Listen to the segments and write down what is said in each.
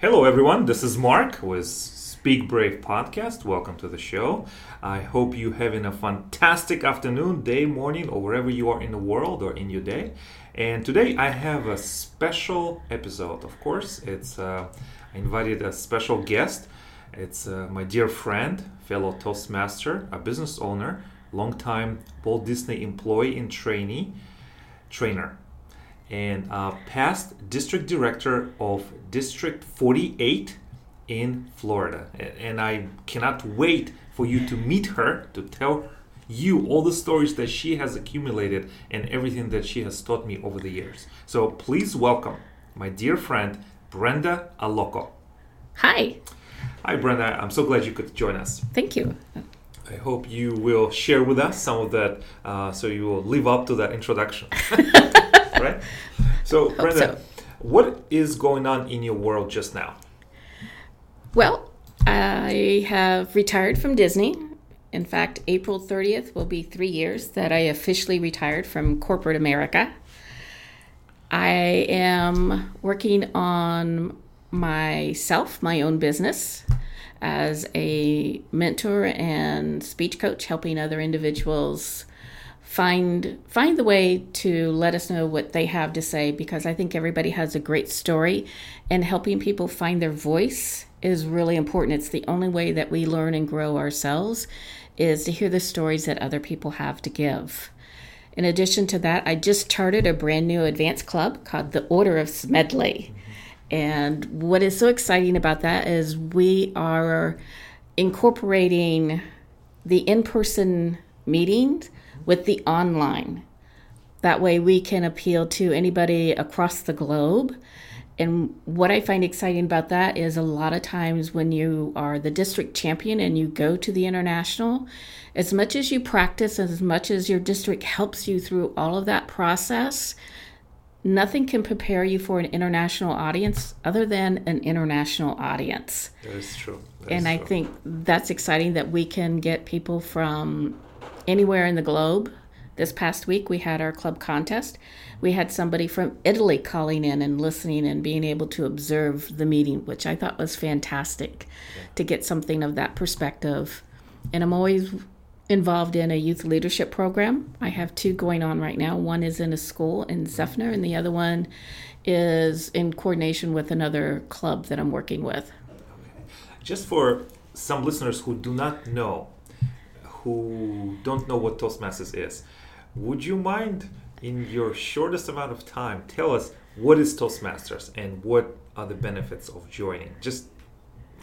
Hello, everyone. This is Mark with Speak Brave podcast. Welcome to the show. I hope you're having a fantastic afternoon, day, morning, or wherever you are in the world or in your day. And today I have a special episode. Of course, it's uh, I invited a special guest. It's uh, my dear friend, fellow Toastmaster, a business owner, longtime Walt Disney employee and trainee, trainer and uh, past district director of District 48 in Florida. And I cannot wait for you to meet her to tell you all the stories that she has accumulated and everything that she has taught me over the years. So please welcome my dear friend, Brenda Alloco. Hi. Hi, Brenda. I'm so glad you could join us. Thank you. I hope you will share with us some of that uh, so you will live up to that introduction. right? So, Brenda, so. what is going on in your world just now? Well, I have retired from Disney. In fact, April 30th will be three years that I officially retired from corporate America. I am working on myself, my own business, as a mentor and speech coach, helping other individuals find find the way to let us know what they have to say because I think everybody has a great story and helping people find their voice is really important. It's the only way that we learn and grow ourselves is to hear the stories that other people have to give. In addition to that, I just started a brand new advanced club called the Order of Smedley. And what is so exciting about that is we are incorporating the in person meetings with the online. That way, we can appeal to anybody across the globe. And what I find exciting about that is a lot of times when you are the district champion and you go to the international, as much as you practice, as much as your district helps you through all of that process, nothing can prepare you for an international audience other than an international audience. That is true. That and is I true. think that's exciting that we can get people from anywhere in the globe. This past week, we had our club contest. We had somebody from Italy calling in and listening and being able to observe the meeting, which I thought was fantastic to get something of that perspective. And I'm always involved in a youth leadership program. I have two going on right now. One is in a school in Zeffner, and the other one is in coordination with another club that I'm working with. Just for some listeners who do not know, who don't know what Toastmasters is, would you mind, in your shortest amount of time, tell us what is Toastmasters and what are the benefits of joining? Just,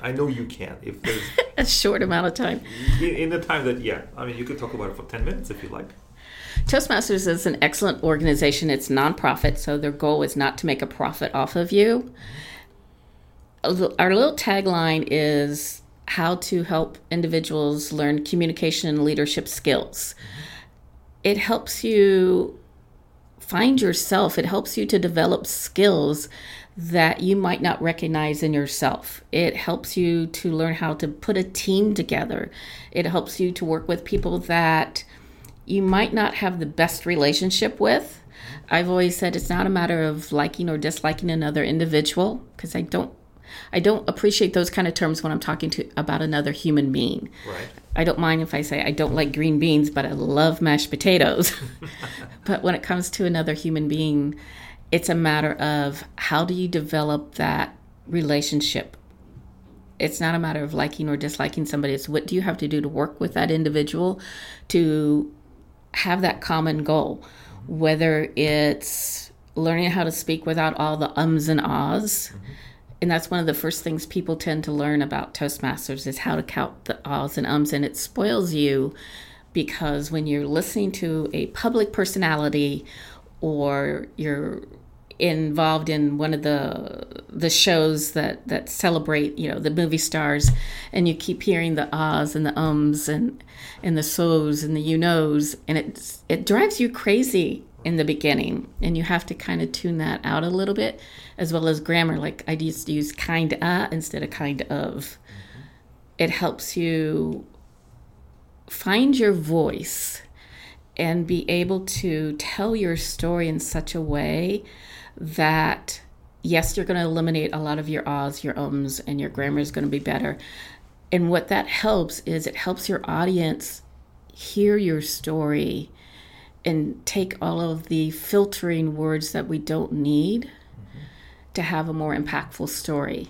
I know you can. If there's a short amount of time, in, in the time that, yeah, I mean, you could talk about it for ten minutes if you like. Toastmasters is an excellent organization. It's nonprofit, so their goal is not to make a profit off of you. Our little tagline is how to help individuals learn communication and leadership skills. It helps you find yourself, it helps you to develop skills that you might not recognize in yourself. It helps you to learn how to put a team together. It helps you to work with people that you might not have the best relationship with. I've always said it's not a matter of liking or disliking another individual because I don't I don't appreciate those kind of terms when I'm talking to about another human being. Right. I don't mind if I say I don't like green beans, but I love mashed potatoes. but when it comes to another human being, it's a matter of how do you develop that relationship it's not a matter of liking or disliking somebody it's what do you have to do to work with that individual to have that common goal whether it's learning how to speak without all the ums and ahs mm-hmm and that's one of the first things people tend to learn about Toastmasters is how to count the ahs and ums, and it spoils you because when you're listening to a public personality or you're involved in one of the the shows that that celebrate you know the movie stars and you keep hearing the ahs and the ums and and the so's and the you knows and it it drives you crazy in the beginning and you have to kind of tune that out a little bit as well as grammar like i used to use kind of instead of kind of mm-hmm. it helps you find your voice and be able to tell your story in such a way that yes, you're going to eliminate a lot of your ahs, your ums, and your grammar is going to be better. And what that helps is it helps your audience hear your story and take all of the filtering words that we don't need mm-hmm. to have a more impactful story.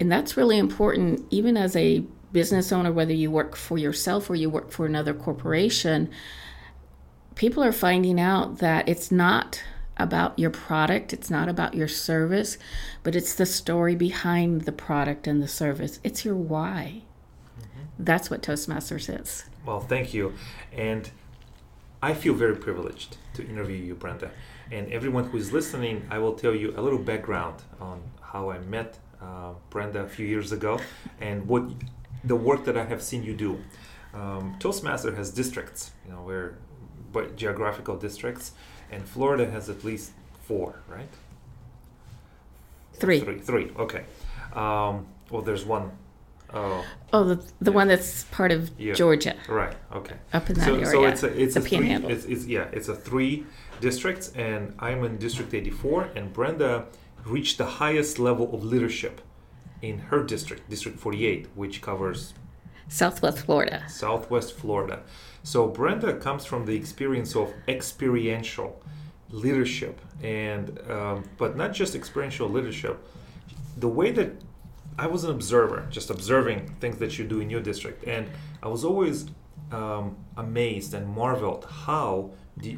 And that's really important, even as a business owner, whether you work for yourself or you work for another corporation. People are finding out that it's not about your product, it's not about your service, but it's the story behind the product and the service. It's your why. Mm-hmm. That's what Toastmasters is. Well, thank you. And I feel very privileged to interview you, Brenda. And everyone who is listening, I will tell you a little background on how I met uh, Brenda a few years ago and what the work that I have seen you do. Um, Toastmaster has districts, you know, where but geographical districts, and Florida has at least four, right? Three. Three. Three. Okay. Um, well, there's one Oh. Oh, the, the yeah. one that's part of yeah. Georgia. Right. Okay. Up in that so, area. So it's a it's the a three, it's, it's, yeah it's a three districts and I'm in District 84 and Brenda reached the highest level of leadership in her district, District 48, which covers Southwest Florida. Southwest Florida. So Brenda comes from the experience of experiential leadership, and um, but not just experiential leadership. The way that I was an observer, just observing things that you do in your district, and I was always um, amazed and marveled how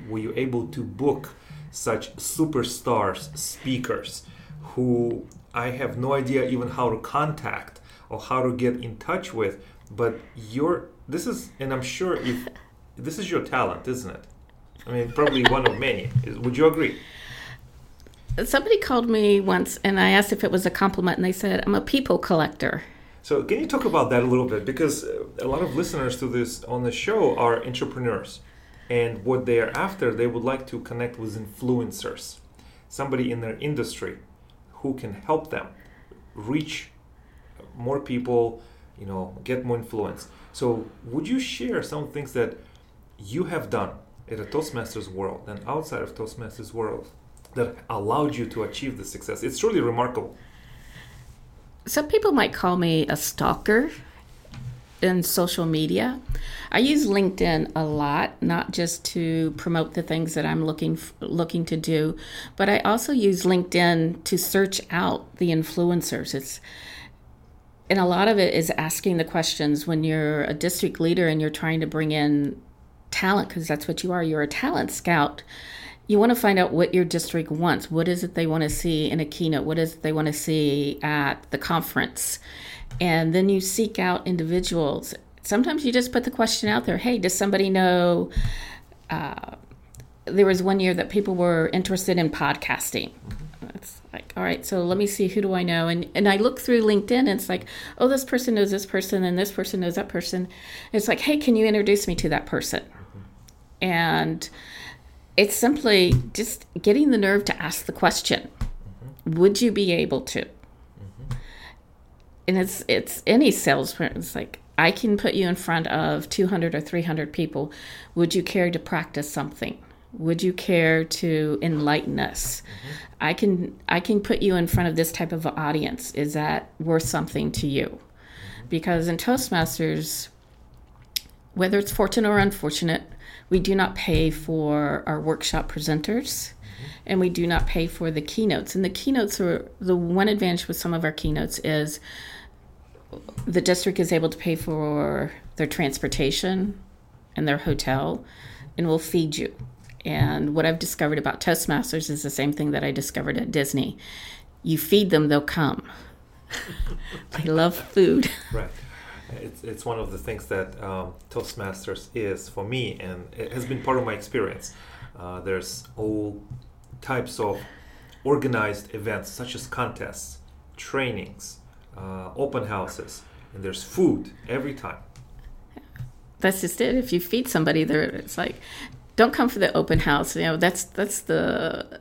were you able to book such superstars, speakers, who I have no idea even how to contact or how to get in touch with. But your this is, and I'm sure if this is your talent, isn't it? I mean, probably one of many. Would you agree? Somebody called me once and I asked if it was a compliment, and they said, I'm a people collector. So, can you talk about that a little bit? Because uh, a lot of listeners to this on the show are entrepreneurs, and what they are after, they would like to connect with influencers, somebody in their industry who can help them reach more people, you know, get more influence. So, would you share some things that you have done in a Toastmasters world and outside of Toastmasters world that allowed you to achieve the success. It's truly remarkable. Some people might call me a stalker in social media. I use LinkedIn a lot, not just to promote the things that I'm looking looking to do, but I also use LinkedIn to search out the influencers. It's and a lot of it is asking the questions when you're a district leader and you're trying to bring in talent because that's what you are. You're a talent scout you want to find out what your district wants. What is it they want to see in a keynote? What is it they want to see at the conference? And then you seek out individuals. Sometimes you just put the question out there hey, does somebody know? Uh, there was one year that people were interested in podcasting. It's like, all right, so let me see who do I know, and and I look through LinkedIn, and it's like, oh, this person knows this person, and this person knows that person. It's like, hey, can you introduce me to that person? And it's simply just getting the nerve to ask the question mm-hmm. would you be able to mm-hmm. and it's it's any salesperson it's like i can put you in front of 200 or 300 people would you care to practice something would you care to enlighten us mm-hmm. i can i can put you in front of this type of audience is that worth something to you mm-hmm. because in toastmasters whether it's fortunate or unfortunate we do not pay for our workshop presenters and we do not pay for the keynotes. And the keynotes are the one advantage with some of our keynotes is the district is able to pay for their transportation and their hotel and will feed you. And what I've discovered about Toastmasters is the same thing that I discovered at Disney. You feed them, they'll come. they love food. Right it's, it's one of the things that um, Toastmasters is for me, and it has been part of my experience. Uh, there's all types of organized events, such as contests, trainings, uh, open houses, and there's food every time. That's just it. If you feed somebody, there it's like, don't come for the open house. You know, that's that's the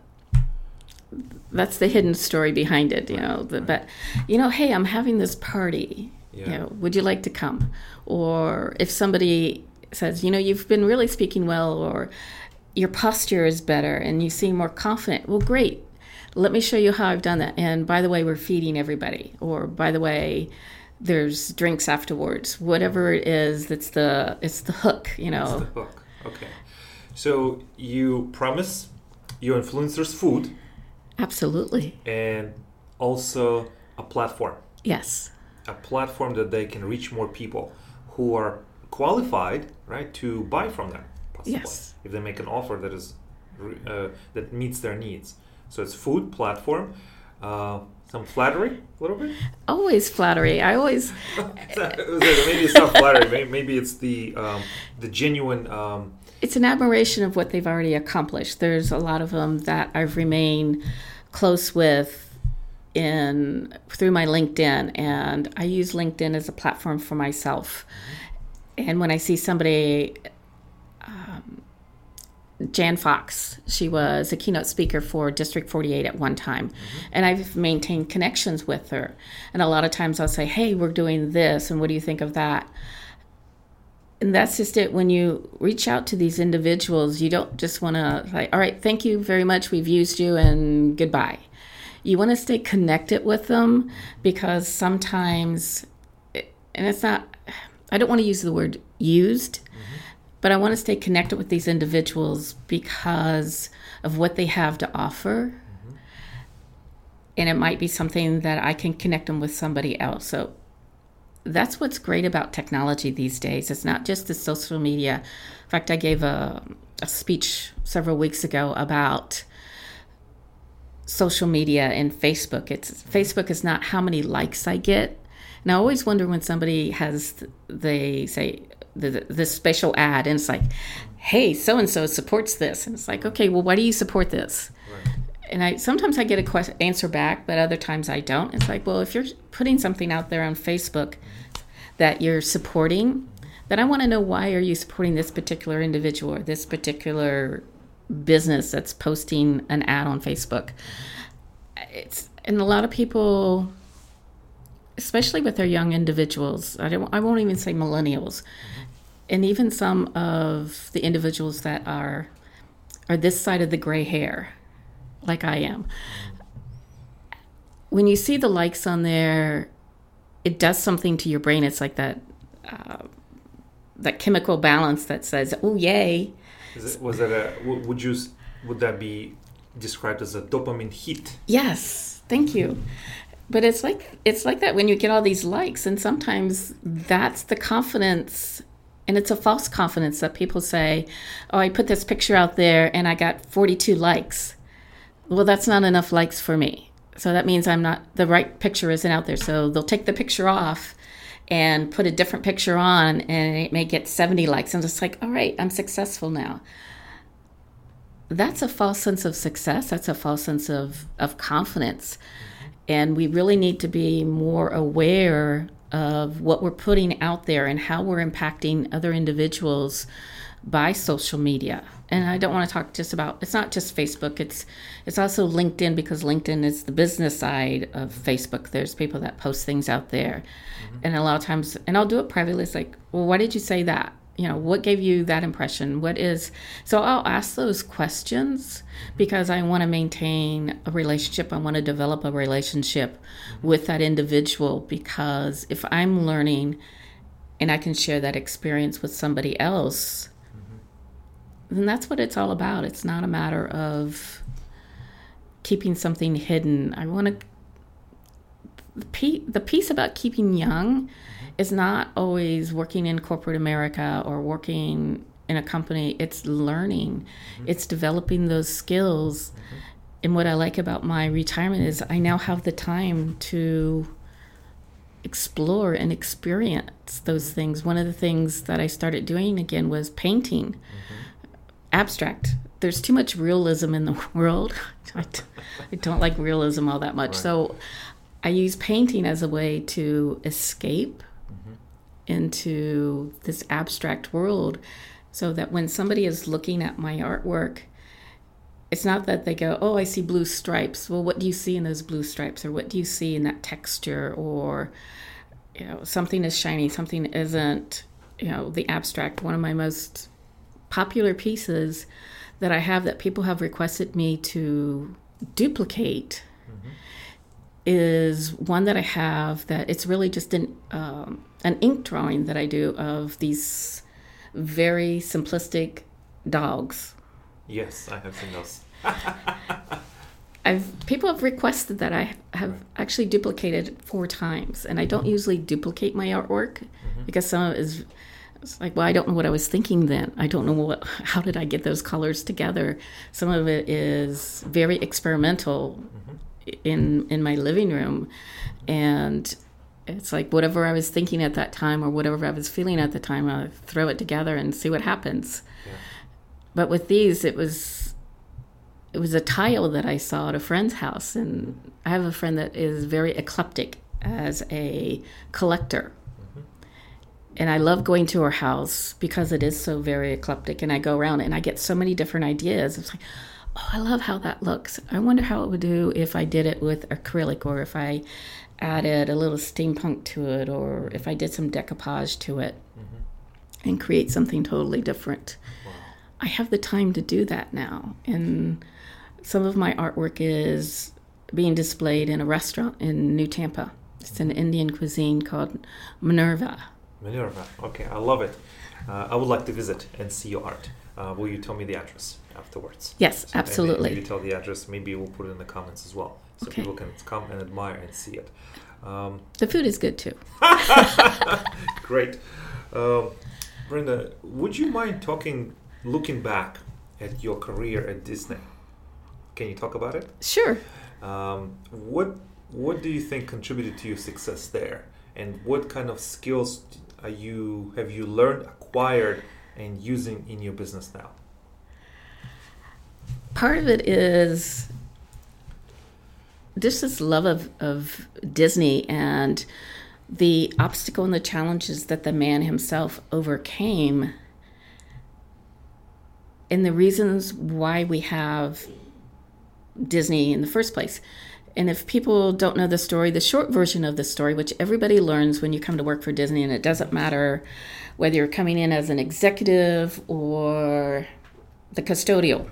that's the hidden story behind it. You know, the, but you know, hey, I'm having this party yeah. You know, would you like to come? Or if somebody says, you know, you've been really speaking well, or your posture is better and you seem more confident, well, great. let me show you how I've done that. And by the way, we're feeding everybody. Or by the way, there's drinks afterwards. Whatever it is, that's the it's the hook, you know. It's the hook. Okay. So you promise your influencers food. Absolutely. And also a platform. Yes. A platform that they can reach more people who are qualified, right, to buy from them. Possibly, yes. If they make an offer that is uh, that meets their needs. So it's food platform. Uh, some flattery, a little bit. Always flattery. I always. maybe it's not flattery. Maybe it's the um, the genuine. Um, it's an admiration of what they've already accomplished. There's a lot of them that I've remained close with in through my LinkedIn, and I use LinkedIn as a platform for myself. And when I see somebody, um, Jan Fox, she was a keynote speaker for District 48 at one time, mm-hmm. and I've maintained connections with her. And a lot of times I'll say, "Hey, we're doing this, and what do you think of that?" and that's just it when you reach out to these individuals you don't just want to like all right thank you very much we've used you and goodbye you want to stay connected with them because sometimes and it's not i don't want to use the word used mm-hmm. but i want to stay connected with these individuals because of what they have to offer mm-hmm. and it might be something that i can connect them with somebody else so that's what's great about technology these days. It's not just the social media. In fact, I gave a, a speech several weeks ago about social media and Facebook. It's Facebook is not how many likes I get. And I always wonder when somebody has they say the, the special ad and it's like, hey, so and so supports this, and it's like, okay, well, why do you support this? Right. And I sometimes I get a question, answer back, but other times I don't. It's like, well, if you're putting something out there on Facebook that you're supporting, then I want to know why are you supporting this particular individual or this particular business that's posting an ad on Facebook. It's and a lot of people especially with their young individuals, I don't I won't even say millennials. And even some of the individuals that are are this side of the gray hair, like I am. When you see the likes on there, it does something to your brain. It's like that uh, that chemical balance that says, "Oh, yay!" Was that a? Would you? Would that be described as a dopamine hit? Yes, thank you. But it's like it's like that when you get all these likes, and sometimes that's the confidence, and it's a false confidence that people say, "Oh, I put this picture out there and I got 42 likes." Well, that's not enough likes for me so that means I'm not, the right picture isn't out there. So they'll take the picture off and put a different picture on and it may get 70 likes. And it's like, all right, I'm successful now. That's a false sense of success. That's a false sense of, of confidence. And we really need to be more aware of what we're putting out there and how we're impacting other individuals by social media. And I don't want to talk just about it's not just Facebook, it's it's also LinkedIn because LinkedIn is the business side of Facebook. There's people that post things out there. Mm-hmm. And a lot of times and I'll do it privately, it's like, well, why did you say that? You know, what gave you that impression? What is so I'll ask those questions mm-hmm. because I want to maintain a relationship. I want to develop a relationship mm-hmm. with that individual because if I'm learning and I can share that experience with somebody else, then that's what it's all about. It's not a matter of keeping something hidden. I want to. The, piece about keeping young is not always working in corporate America or working in a company. It's learning, mm-hmm. it's developing those skills. Mm-hmm. And what I like about my retirement is I now have the time to explore and experience those things. One of the things that I started doing again was painting. Mm-hmm abstract. There's too much realism in the world. I, don't like realism all that much. Right. So I use painting as a way to escape mm-hmm. into this abstract world so that when somebody is looking at my artwork, it's not that they go, Oh, I see blue stripes. Well, what do you see in those blue stripes? Or what do you see in that texture? Or, you know, something is shiny, something isn't, you know, the abstract. One of my most popular pieces that I have that people have requested me to duplicate is one that I have that it's really just an um, an ink drawing that I do of these very simplistic dogs. Yes, I have seen those. I've people have requested that I have actually duplicated four times, and I don't usually duplicate my artwork because some of it is it's like, well, I don't know what I was thinking then. I don't know what how did I get those colors together. Some of it is very experimental mm-hmm. in in my living room, and it's like whatever I was thinking at that time or whatever I was feeling at the time, I throw it together and see what happens. Yeah. But with these, it was it was a tile that I saw at a friend's house, and I have a friend that is very eclectic as a collector. And I love going to her house because it is so very eclectic. And I go around and I get so many different ideas. It's like, oh, I love how that looks. I wonder how it would do if I did it with acrylic or if I added a little steampunk to it or if I did some decoupage to it mm-hmm. and create something totally different. I have the time to do that now. And some of my artwork is being displayed in a restaurant in New Tampa. It's an Indian cuisine called Minerva. Minerva. Okay, I love it. Uh, I would like to visit and see your art. Uh, will you tell me the address afterwards? Yes, if absolutely. you tell the address, maybe we'll put it in the comments as well, so Okay. people can come and admire and see it. Um, The food is good too. great, um, Brenda. Would you mind talking, looking back at your career at Disney? Can you talk about it? Sure. Um, what What do you think contributed to your success there, and what kind of skills are you have you learned, acquired, and using in your business now? Part of it is this love of, of Disney and the obstacle and the challenges that the man himself overcame and the reasons why we have Disney in the first place. And if people don't know the story, the short version of the story, which everybody learns when you come to work for Disney, and it doesn't matter whether you're coming in as an executive or the custodial,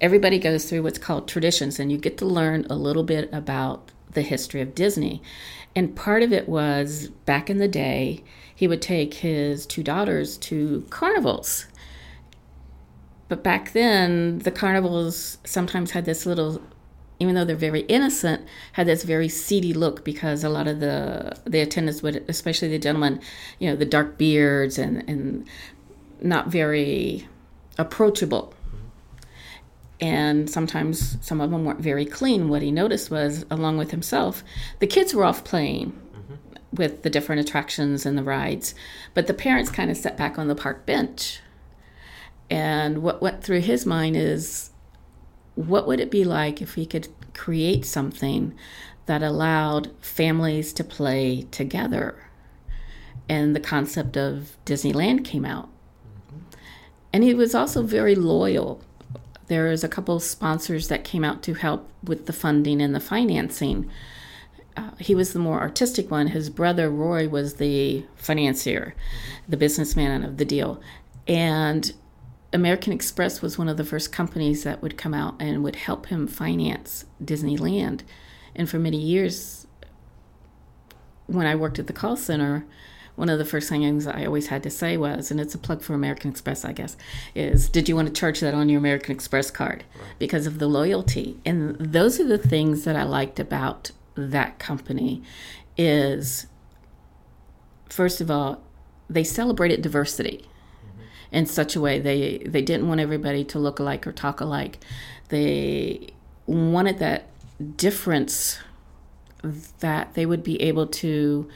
everybody goes through what's called traditions, and you get to learn a little bit about the history of Disney. And part of it was back in the day, he would take his two daughters to carnivals. But back then, the carnivals sometimes had this little, even though they're very innocent, had this very seedy look because a lot of the the attendants would, especially the gentlemen, you know, the dark beards and and not very approachable. And sometimes some of them weren't very clean. What he noticed was, along with himself, the kids were off playing with the different attractions and the rides, but the parents kind of sat back on the park bench. And what went through his mind is what would it be like if we could create something that allowed families to play together? And the concept of Disneyland came out. And he was also very loyal. There was a couple of sponsors that came out to help with the funding and the financing. Uh, he was the more artistic one. His brother Roy was the financier, the businessman of the deal. And American Express was one of the first companies that would come out and would help him finance Disneyland. And for many years, when I worked at the call center, one of the first things I always had to say was, and it's a plug for American Express, I guess, is did you want to charge that on your American Express card? Because of the loyalty. And those are the things that I liked about that company is first of all, they celebrated diversity in such a way they they didn't want everybody to look alike or talk alike. They wanted that difference that they would be able to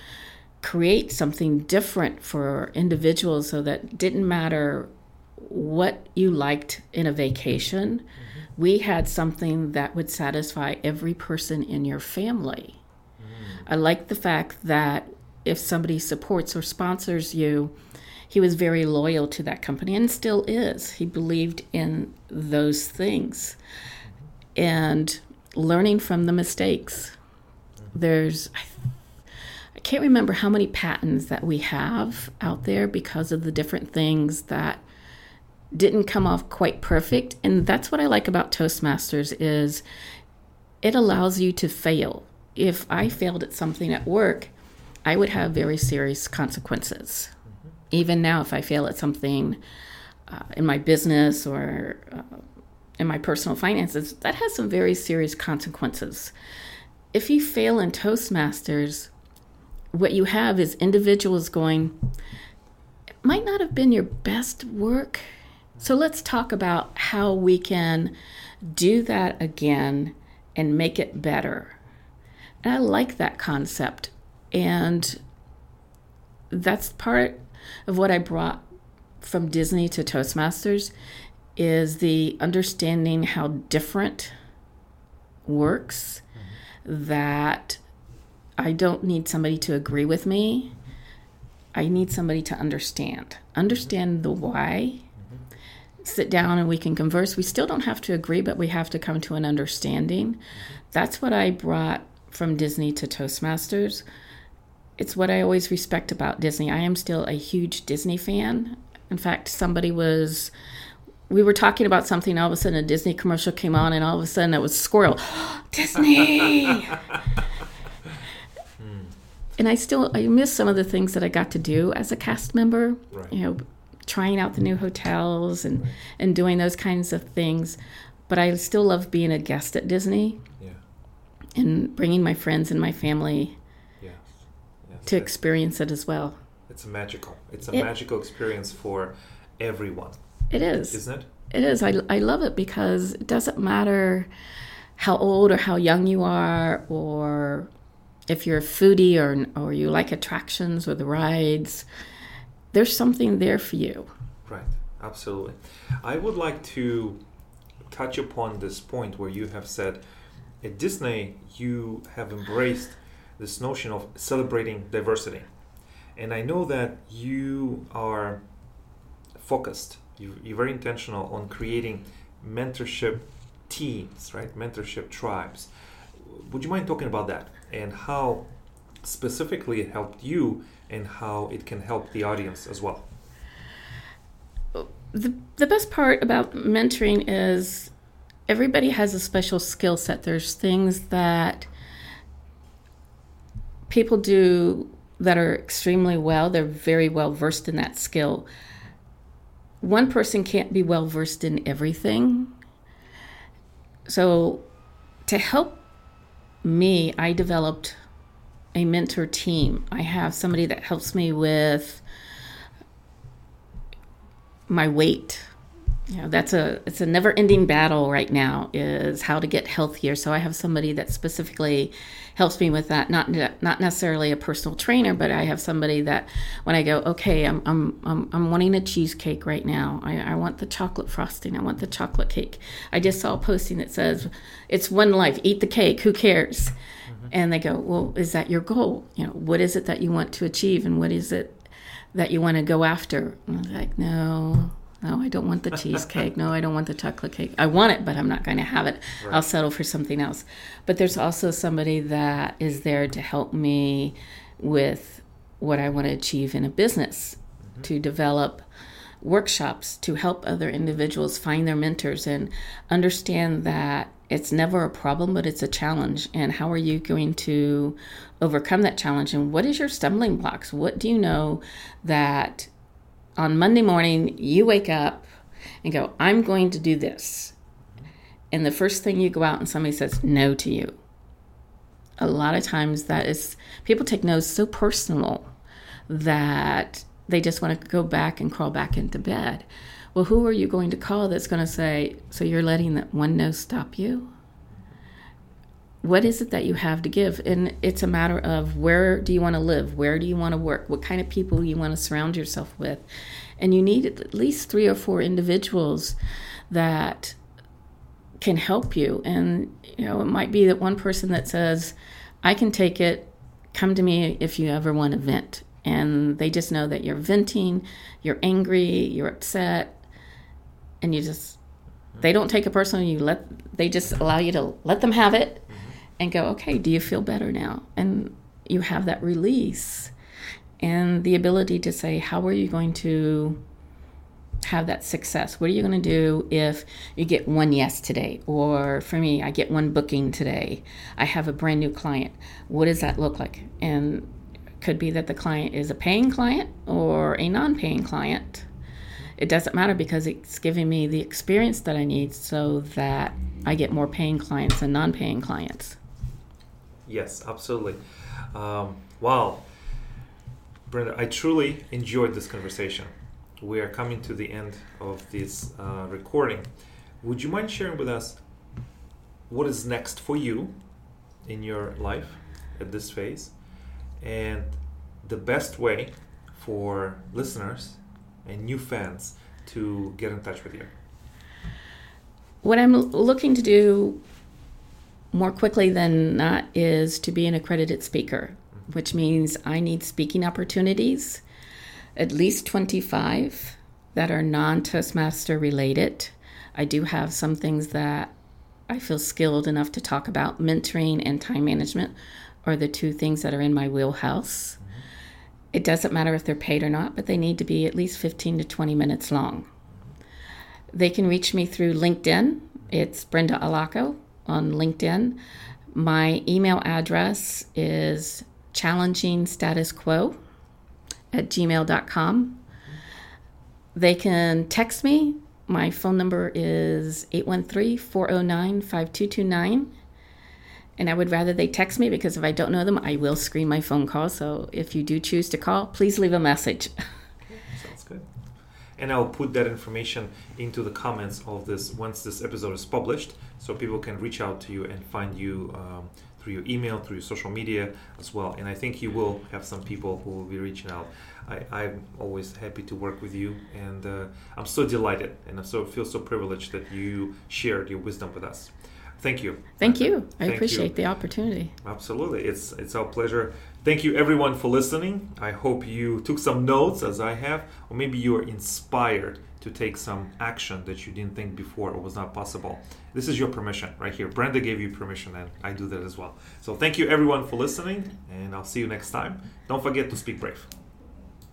create something different for individuals so that it didn't matter what you liked in a vacation mm-hmm. we had something that would satisfy every person in your family. Mm-hmm. I like the fact that if somebody supports or sponsors you he was very loyal to that company and still is he believed in those things and learning from the mistakes there's I can't remember how many patents that we have out there because of the different things that didn't come off quite perfect and that's what I like about Toastmasters is it allows you to fail. If I failed at something at work, I would have very serious consequences. Even now, if I fail at something uh, in my business or uh, in my personal finances, that has some very serious consequences. If you fail in Toastmasters, what you have is individuals going, it might not have been your best work. So let's talk about how we can do that again and make it better. And I like that concept. And that's part of what I brought from Disney to Toastmasters is the understanding how different works that I don't need somebody to agree with me. I need somebody to understand. Understand the why. Sit down and we can converse. We still don't have to agree, but we have to come to an understanding. That's what I brought from Disney to Toastmasters. It's what I always respect about Disney. I am still a huge Disney fan. In fact, somebody was we were talking about something, all of a sudden a Disney commercial came on, and all of a sudden it was Squirrel. Disney! Hmm. And I still I miss some of the things that I got to do as a cast member. Right. You know, trying out the new hotels and right. and doing those kinds of things. But I still love being a guest at Disney. Yeah. And bringing my friends and my family. To experience it as well. It's magical. It's a it, magical experience for everyone. It is. Isn't it? It is. I, I love it because it doesn't matter how old or how young you are or if you're a foodie or, or you like attractions or the rides, there's something there for you. Right, absolutely. I would like to touch upon this point where you have said at Disney you have embraced this notion of celebrating diversity. And I know that you are focused, you, you're very intentional on creating mentorship teams, right? Mentorship tribes. Would you mind talking about that? and how specifically it helped you and how it can help the audience as well. The, the best part about mentoring is everybody has a special skill set. There's things that people do that are extremely well, they're very well versed in that skill. One person can't be well versed in everything. So, to help me, I developed a mentor team. I have somebody that helps me with my weight. You know, that's a it's a never-ending battle right now is how to get healthier. So I have somebody that specifically helps me with that. Not not necessarily a personal trainer, but I have somebody that when I go, okay, I'm I'm I'm, I'm wanting a cheesecake right now. I, I want the chocolate frosting. I want the chocolate cake. I just saw a posting that says, "It's one life. Eat the cake. Who cares?" Mm-hmm. And they go, well, is that your goal? You know, what is it that you want to achieve, and what is it that you want to go after? And I'm like, no, no, I don't want the cheesecake. No, I don't want the chocolate cake. I want it, but I'm not going to have it. Right. I'll settle for something else. But there's also somebody that is there to help me with what I want to achieve in a business, mm-hmm. to develop workshops to help other individuals find their mentors and understand that it's never a problem, but it's a challenge. And how are you going to overcome that challenge? And what is your stumbling blocks? What do you know that on Monday morning, you wake up and go, I'm going to do this. And the first thing you go out and somebody says no to you. A lot of times that is, people take no's so personal that they just want to go back and crawl back into bed. Well, who are you going to call that's going to say, so you're letting that one no stop you? What is it that you have to give? And it's a matter of where do you want to live? Where do you want to work? What kind of people you want to surround yourself with? And you need at least three or four individuals that can help you. And you know it might be that one person that says i can take it. Come to me if you ever want to vent. And they just know that you're venting you're angry you're upset and you just they don't take it personally you let they just allow you to let them have it and go, okay, do you feel better now? And you have that release and the ability to say, how are you going to have that success? What are you going to do if you get one yes today? Or for me, I get one booking today. I have a brand new client. What does that look like? And could be that the client is a paying client or a non paying client. It doesn't matter because it's giving me the experience that I need so that I get more paying clients and non paying clients. Yes, absolutely. Um, wow. Brenda, I truly enjoyed this conversation. We are coming to the end of this uh, recording. Would you mind sharing with us what is next for you in your life at this phase and the best way for listeners and new fans to get in touch with you? What I'm looking to do more quickly than not is to be an accredited speaker, which means I need speaking opportunities, at least 25 that are non Toastmaster related. I do have some things that I feel skilled enough to talk about. Mentoring and time management are the two things that are in my wheelhouse. It doesn't matter if they're paid or not, but they need to be at least 15 to 20 minutes long. They can reach me through LinkedIn. It's Brenda Alloco on LinkedIn. My email address is challenging status quo at gmail.com. They can text me. My phone number is 813 409 5229. And I would rather they text me because if I don't know them, I will screen my phone call. So if you do choose to call, please leave a message. And I'll put that information into the comments of this once this episode is published, so people can reach out to you and find you um, through your email, through your social media as well. And I think you will have some people who will be reaching out. I, am always happy to work with you, and uh, I'm so delighted and I so feel so privileged that you shared your wisdom with us. Thank you. Thank you. I Thank appreciate you. the opportunity. Absolutely. It's it's our pleasure. Thank you everyone for listening. I hope you took some notes as I have, or maybe you are inspired to take some action that you didn't think before or was not possible. This is your permission right here. Brenda gave you permission and I do that as well. So thank you everyone for listening and I'll see you next time. Don't forget to speak brave.